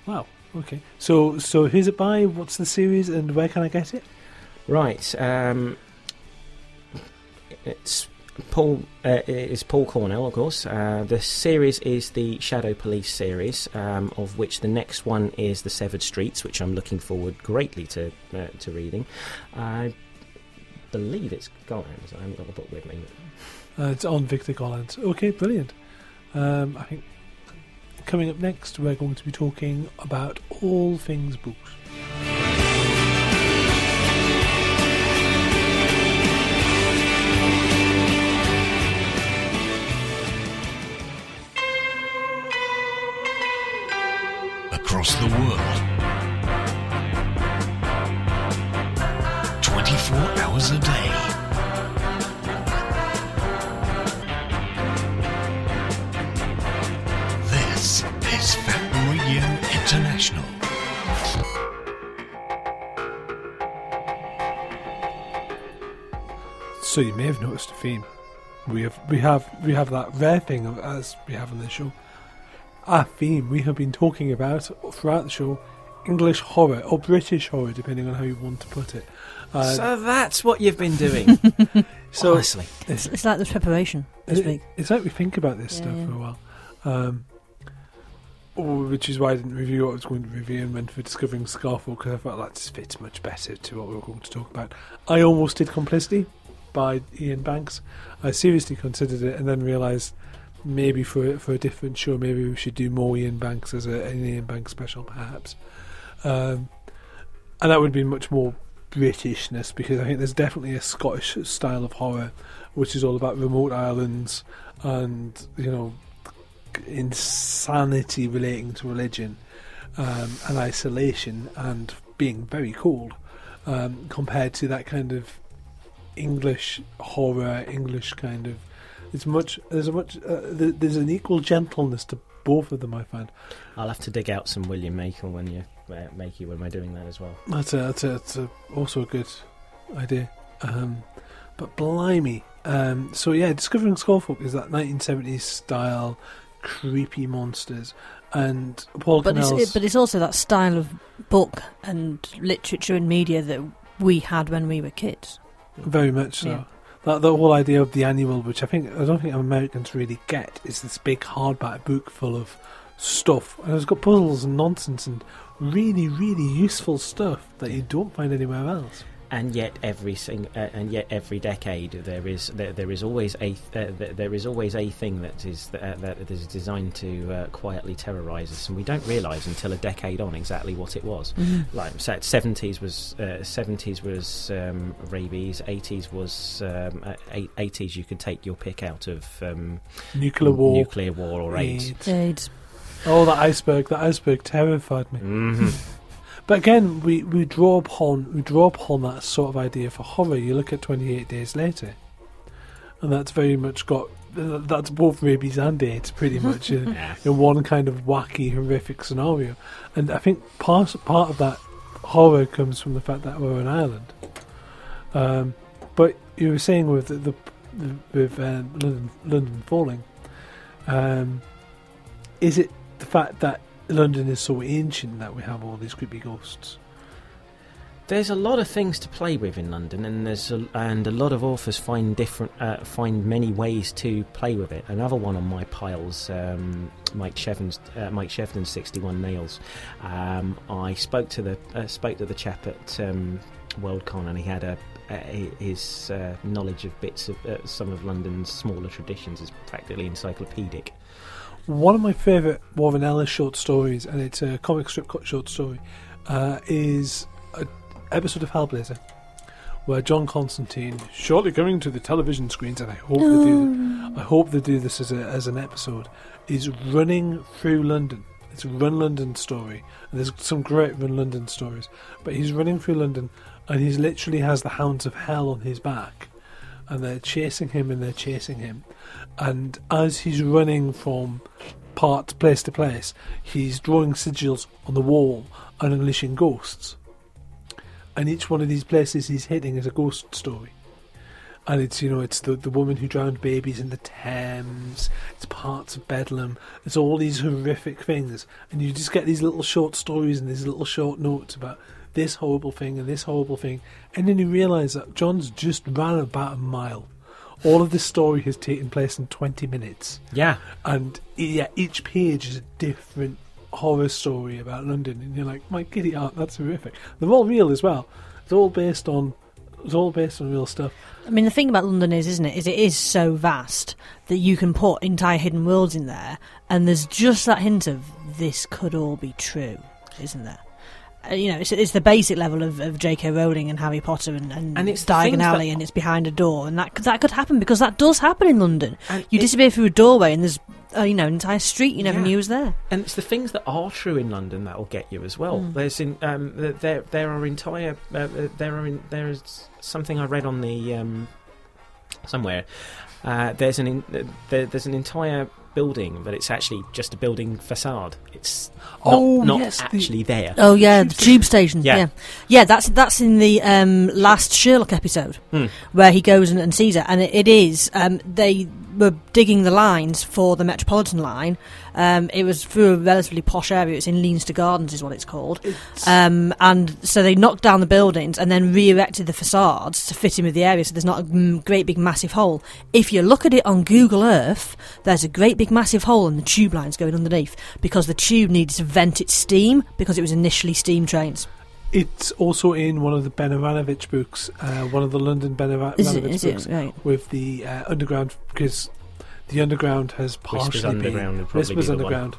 Wow. Okay. So so who's it by? What's the series, and where can I get it? Right. Um, it's Paul. Uh, it's Paul Cornell, of course. Uh, the series is the Shadow Police series, um, of which the next one is the Severed Streets, which I'm looking forward greatly to uh, to reading. I believe it's Amazon. I haven't got the book with me. Uh, it's on Victor Collins. Okay, brilliant. Um, I think coming up next, we're going to be talking about all things books. Across the world. 24 hours a day. This is Fab Radio International. So you may have noticed a theme. We have we have we have that rare thing as we have on the show. Our theme we have been talking about throughout the show English horror or British horror, depending on how you want to put it. Uh, so that's what you've been doing. so Honestly, It's, it's like this preparation this it- week. it's like we think about this Yeah, stuff yeah. for a while. Um, oh, which is why I didn't review what I was going to review and went for discovering Scarfolk because I felt that just fits much better to what we were going to talk about. I almost did Complicity by Iain Banks. I seriously considered it and then realised maybe for for a different show, maybe we should do more Iain Banks as a, an Iain Banks special, perhaps. Um, and that would be much more Britishness because I think there's definitely a Scottish style of horror, which is all about remote islands and you know insanity relating to religion um, and isolation and being very cold um, compared to that kind of English horror, English kind of. It's much. There's a much. Uh, there's an equal gentleness to both of them. I find I'll have to dig out some William Maker when you uh, Makey when we're doing that as well. that's a, that's, a, that's a, also a good idea. Um, but blimey, um, so yeah, discovering Scarfolk is that 1970s style creepy monsters, and Paul But Cornell's. it's, but it's also that style of book and literature and media that we had when we were kids. Very much so. Yeah. That the whole idea of the annual, which I think I don't think Americans really get, is this big hardback book full of stuff, and it's got puzzles and nonsense and really, really useful stuff that you don't find anywhere else. And yet every sing- uh, and yet every decade there is there, there is always a uh, there, is always a thing that is uh, that is designed to uh, quietly terrorise us, and we don't realise until a decade on exactly what it was. Like so, seventies was uh, seventies was um, rabies, eighties was um, uh, eight- eighties. You could take your pick out of um, Nuclear war, nuclear war or AIDS. AIDS. Oh, that iceberg! That iceberg terrified me. hmm But again, we, we draw upon we draw upon that sort of idea for horror. You look at Twenty Eight Days Later, and that's very much got that's both rabies and AIDS, pretty much in, Yeah. in one kind of wacky, horrific scenario. And I think part part of that horror comes from the fact that we're an island. Um, but you were saying with the, the, the with uh, London London falling, um, is it the fact that London is so ancient that we have all these creepy ghosts? There's a lot of things to play with in London, and there's a, and a lot of authors find different uh, find many ways to play with it. Another one on my piles, um, Mike Shevdon's uh, Mike Sixty One Nails. Um, I spoke to the uh, spoke to the chap at um, Worldcon, and he had a, a his uh, knowledge of bits of uh, some of London's smaller traditions is practically encyclopedic. One of my favourite Warren Ellis short stories, and it's a comic strip cut short story, uh, is an episode of Hellblazer, where John Constantine, shortly coming to the television screens, and I hope they do, I hope they do this as a, as an episode, is running through London. It's a Run London story, and there's some great Run London stories. But he's running through London, and he literally has the hounds of hell on his back, and they're chasing him and they're chasing him. And as he's running from part place to place, he's drawing sigils on the wall and unleashing ghosts. And each one of these places he's hitting is a ghost story. And it's you know it's the the woman who drowned babies in the Thames. It's parts of Bedlam. It's all these horrific things, and you just get these little short stories and these little short notes about this horrible thing and this horrible thing, and then you realise that John's just ran about a mile. All of this story has taken place in twenty minutes Yeah, and yeah, each page is a different horror story about London, and you're like, my giddy art, that's horrific. They're all real as well. It's all based on, it's all based on real stuff. I mean, the thing about London is, isn't it, is it is so vast that you can put entire hidden worlds in there, and there's just that hint of this could all be true, isn't there? Uh, you know, it's, it's the basic level of, of J.K. Rowling and Harry Potter and, and, And it's Diagon things that- and it's behind a door, and that that could happen because that does happen in London. and You it- disappear through a doorway, and there's uh, you know an entire street you never Yeah. knew was there. And it's the things that are true in London that will get you as well. Mm. There's in um, there there are entire uh, uh, there are in, there is something I read on the um, somewhere. Uh, there's an in, there, there's an entire building, but it's actually just a building facade. It's not, Oh, not yes, the- actually there. Oh yeah, the tube station. Yeah. Yeah. yeah, That's that's in the um, last Sherlock episode Hmm. where he goes and, and sees it, and it, it is um, they were digging the lines for the Metropolitan line. Um, it was through a relatively posh area. It's in Leinster Gardens, is what it's called. It's, Um, and so they knocked down the buildings and then re-erected the facades to fit in with the area, so there's not a mm, great big massive hole. If you look at it on Google Earth, there's a great big massive hole and the tube lines going underneath because the tube needed to vent its steam because it was initially steam trains. It's also in one of the Ben Aaronovitch books, uh, one of the London Ben Ara- Aaronovitch books, it right? with the uh, underground, because the underground has partially Whispers been Underground would probably Whispers be. Underground.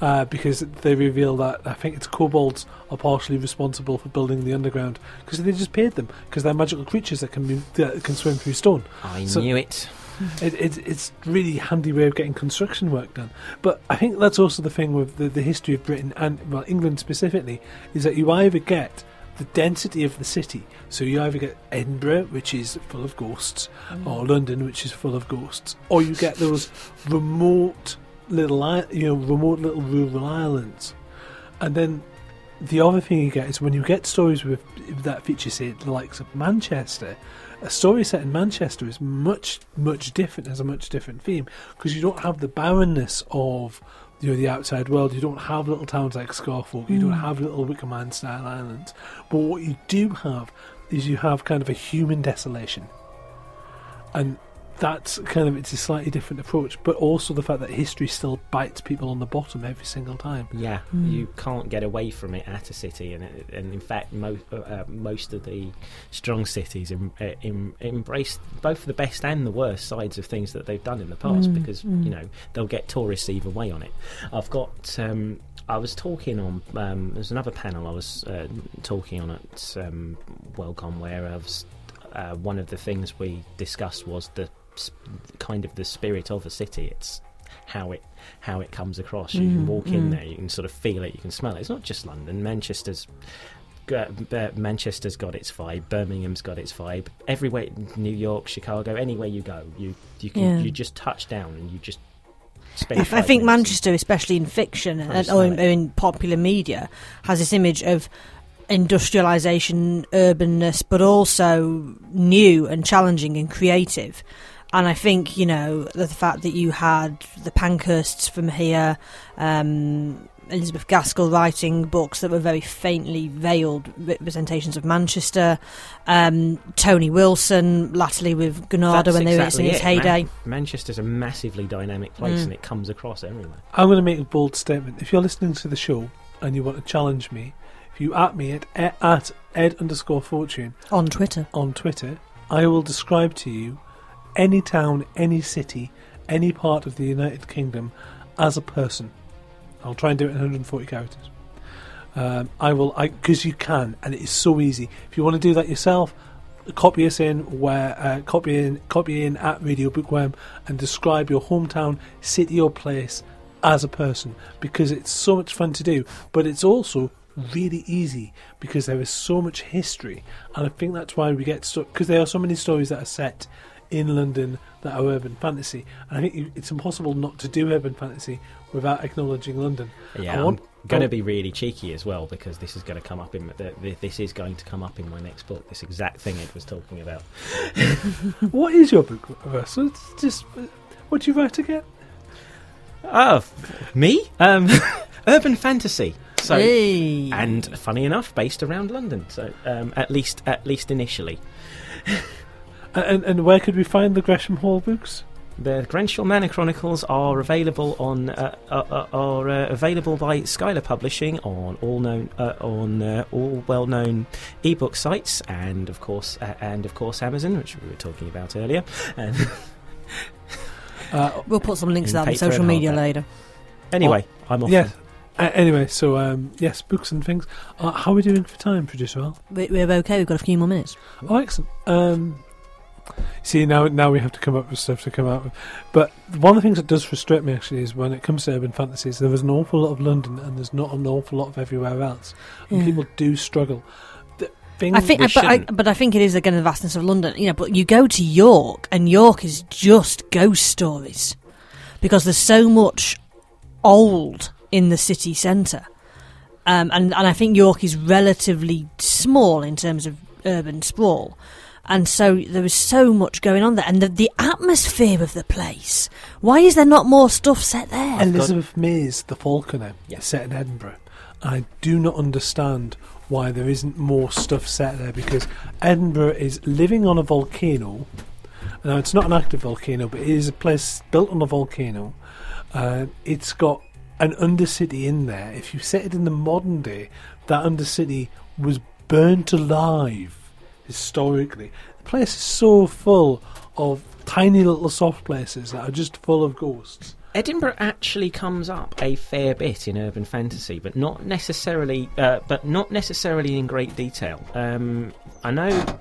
Uh, because they reveal that I think it's kobolds are partially responsible for building the underground because they just paid them because they're magical creatures that can be, that can swim through stone. I So- knew it. It, it, it's really handy way of getting construction work done. But I think that's also the thing with the, the history of Britain and well England specifically is that you either get the density of the city, so you either get Edinburgh, which is full of ghosts, mm. or London, which is full of ghosts, or you get those remote little, you know, remote little rural islands, and then the other thing you get is when you get stories with that feature, say, the likes of Manchester. A story set in Manchester is much, much different, has a much different theme, because you don't have the barrenness of you know the outside world. You don't have little towns like Scarfolk. You don't Mm. have little Wickerman style islands. But what you do have is you have kind of a human desolation, and that's kind of it's a slightly different approach. But also the fact that history still bites people on the bottom every single time. Yeah, Mm. you can't get away from it at a city, and it, and in fact, mo- uh, uh, most of the strong cities em- uh, em- embrace both the best and the worst sides of things that they've done in the past Mm, because mm. you know they'll get tourists either way on it. I've got. Um, I was talking on. Um, there's another panel I was uh, talking on at um, Wellcom where I was. Uh, one of the things we discussed was the s- kind of the spirit of a city. It's how it how it comes across. You can Mm, walk in mm. there, you can sort of feel it, you can smell it. It's not just London. Manchester's uh, uh, Manchester's got its vibe. Birmingham's got its vibe. Everywhere, New York, Chicago, anywhere you go, you you can Yeah. you just touch down and you just spend. I, I think Manchester, especially in fiction and, or, in, in popular media, has this image of industrialisation, urbanness, but also new and challenging and creative. And I think you know the fact that you had the Pankhursts from here, um, Elizabeth Gaskell writing books that were very faintly veiled representations of Manchester, um, Tony Wilson latterly with Granada That's when they were exactly in its it. Man- heyday. Manchester's a massively dynamic place, Mm. and it comes across everywhere. I'm going to make a bold statement. If you're listening to the show and you want to challenge me, if you at me at e- at ed underscore fortune on Twitter. on Twitter, I will describe to you any town, any city, any part of the United Kingdom as a person. I'll try and do it in 140 characters. Um, I will, because you can, and it is so easy. If you want to do that yourself, copy us in where uh, copy in copy in at Radio Bookworm and describe your hometown, city or place as a person because it's so much fun to do. But it's also really easy because there is so much history, and I think that's why we get stuck because there are so many stories that are set in London that are urban fantasy. And I think it's impossible not to do urban fantasy without acknowledging London. Yeah, I I'm going to be really cheeky as well because this is going to come up in the, the, this is going to come up in my next book. This exact thing Ed was talking about. What is your book, Russ? It's just what do you write again? Oh, me? Um, urban fantasy. So, Hey. and funny enough, based around London. So, um, at least at least initially, And, and, and where could we find the Gresham Hall books? the Grenshaw Manor Chronicles are available on uh, uh, uh, are uh, available by Skylar Publishing on all known uh, on uh, all well known ebook sites, and of course uh, and of course Amazon, which we were talking about earlier. And Uh, We'll put some links to that on social media later. anyway, I'm off. yes. Uh, anyway, so um, yes, books and things. Uh, how are we doing for time, producer Al? We- We're okay. We've got a few more minutes. Oh, excellent. Um, see, now now we have to come up with stuff to come out with. But one of the things that does frustrate me actually is when it comes to urban fantasies, there is an awful lot of London and there's not an awful lot of everywhere else, and Yeah. people do struggle. The thing I think, but I, but I think it is again the vastness of London. You know, but you go to York, and York is just ghost stories because there's so much old in the city centre, um, and and I think York is relatively small in terms of urban sprawl. And so there was so much going on there, and the, the atmosphere of the place. Why is there not more stuff set there? Elizabeth May's The Falconer Yeah. is set in Edinburgh. I do not understand why there isn't more stuff set there because Edinburgh is living on a volcano. Now, it's not an active volcano, but it is a place built on a volcano. Uh, it's got an undercity in there. If you set it in the modern day, that undercity was burnt alive historically. The place is so full of tiny little soft places that are just full of ghosts. Edinburgh actually comes up a fair bit in urban fantasy, but not necessarily, uh, but not necessarily in great detail. Um, I know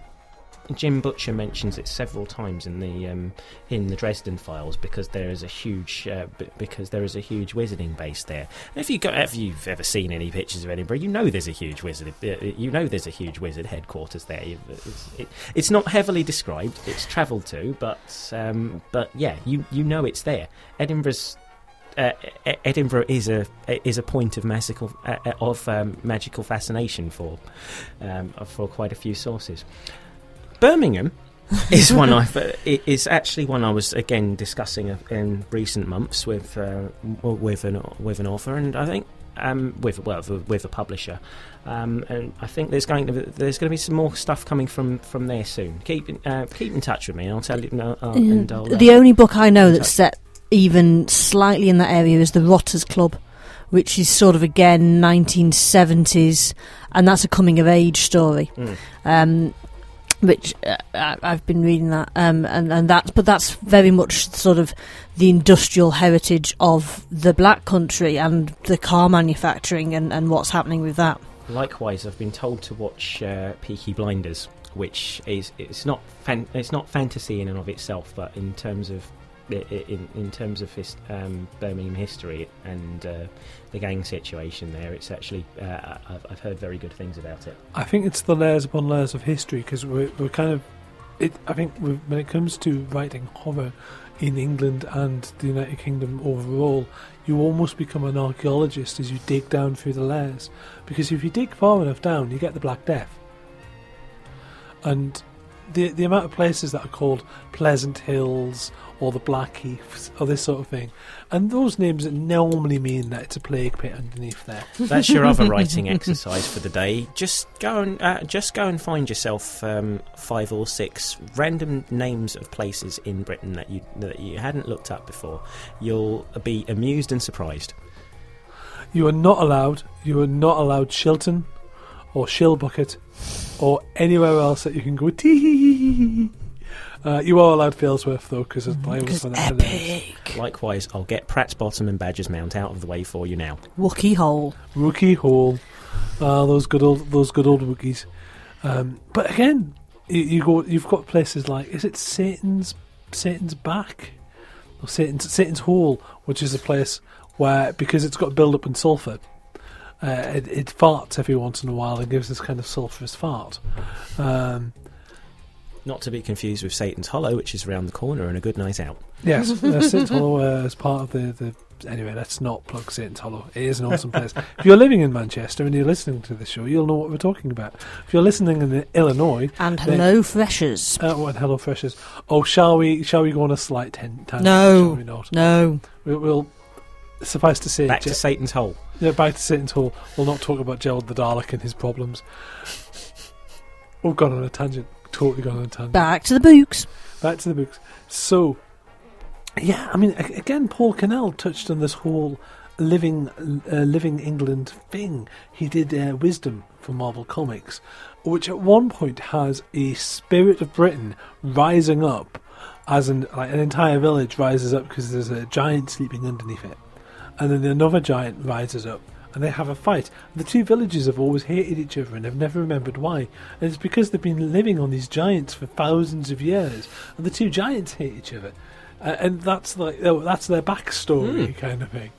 Jim Butcher mentions it several times in the um, in the Dresden Files because there is a huge uh, b- because there is a huge wizarding base there. And if you go, if you've ever seen any pictures of Edinburgh, you know there's a huge wizard. uh, You know there's a huge wizard headquarters there. It's, it, it's not heavily described. It's travelled to, but um, but yeah, you you know it's there. Edinburgh's uh, Edinburgh is a is a point of magical uh, of um, magical fascination for um, for quite a few sources. Birmingham is one I it is actually one I was again discussing in recent months with uh, with an with an author, and I think um, with well with a publisher, um, and I think there's going to be, there's going to be some more stuff coming from, from there soon. Keep uh, keep in touch with me, and I'll tell you. Uh, and I'll, uh, the only book I know that's set even slightly in that area is the Rotters Club, which is sort of again 1970s, and that's a coming of age story. Mm. Um, which uh, I've been reading that, um, and and that's but that's very much sort of the industrial heritage of the Black Country and the car manufacturing and, and what's happening with that. Likewise, I've been told to watch uh, Peaky Blinders, which is it's not fan- it's not fantasy in and of itself, but in terms of in, in terms of his, um, Birmingham history and uh, the gang situation there, it's actually uh, I've, I've, heard very good things about it. I think it's the layers upon layers of history because we're, we're, kind of it. I think when it comes to writing horror in England and the United Kingdom overall, you almost become an archaeologist as you dig down through the layers. Because if you dig far enough down, you get the Black Death. And the the amount of places that are called Pleasant Hills or the Blackheaths or this sort of thing, and those names normally mean that it's a plague pit underneath there. That's your other writing exercise for the day. Just go and uh, just go and find yourself um, five or six random names of places in Britain that you that you hadn't looked up before. You'll be amused and surprised. You are not allowed. You are not allowed Shilton or Shillbucket or anywhere else that you can go tee. Uh, you are allowed Failsworth though, because I always find that epic. Likewise, I'll get Pratt's Bottom and Badger's Mount out of the way for you now. Wookey Hole. Wookey Hole. Uh, those good old those good old Wookiees. Um, but again, you, you, go. You've got places like is it Satan's Satan's back or Satan's Satan's Hole, which is a place where because it's got build up in sulphur, uh, it, it, farts every once in a while and gives this kind of sulphurous fart. Um, Not to be confused with Satan's Hollow, which is around the corner and a good night out. Yes, uh, Satan's Hollow uh, is part of the, the. Anyway, let's not plug Satan's Hollow. It is an awesome place. If you're living in Manchester and you're listening to the show, you'll know what we're talking about. If you're listening in Illinois, and Hello Freshers, uh, oh, and Hello Freshers. Oh, shall we? Shall we go on a slight ten- tangent? No, we not? No, we, we'll suffice to say, back to Satan's hole. Yeah, back to Satan's hole. We'll not talk about Gerald the Dalek and his problems. We've gone on a tangent. Totally gone on a tangent. Back to the books. Back to the books. So, yeah, I mean, again, Paul Cornell touched on this whole living, uh, living England thing. He did uh, Wisdom for Marvel Comics, which at one point has a spirit of Britain rising up, as an like an entire village rises up because there's a giant sleeping underneath it and then another giant rises up and they have a fight. The two villages have always hated each other and have never remembered why. And it's because they've been living on these giants for thousands of years, and the two giants hate each other, uh, and that's like oh, that's their backstory mm. kind of thing.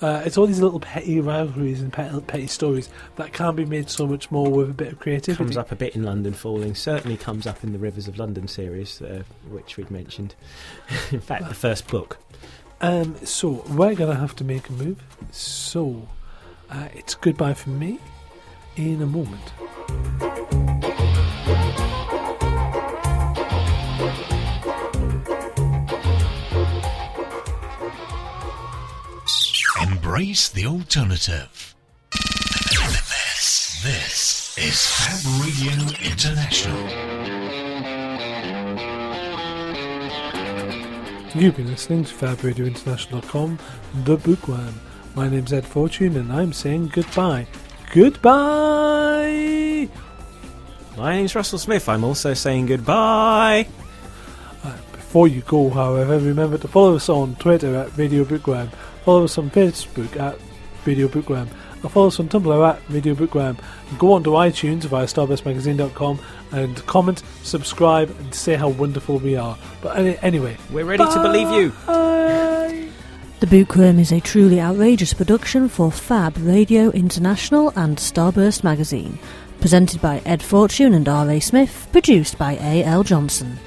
Uh, it's all these little petty rivalries and petty, petty, stories that can be made so much more with a bit of creativity. It comes up a bit in London Falling. Certainly comes up in the Rivers of London series, uh, which we'd mentioned. in fact, the first book. Um, so we're gonna have to make a move. So uh, it's goodbye from me in a moment. Embrace the alternative. This, this is Fab Radio International. You've been listening to FabRadioInternational.com, The Bookworm. My name's Ed Fortune, and I'm saying goodbye. Goodbye! My name's Russell Smith. I'm also saying goodbye. Uh, before you go, however, remember to follow us on Twitter at Radio Bookworm, follow us on Facebook at Radio Bookworm, and follow us on Tumblr at Radio Bookworm. Go on to iTunes via starburstmagazine.com and comment, subscribe, and say how wonderful we are. But anyway, we're ready bye. to believe you. The Bookworm is a truly outrageous production for Fab Radio International and Starburst Magazine. Presented by Ed Fortune and R.A. Smith, produced by A.L. Johnson.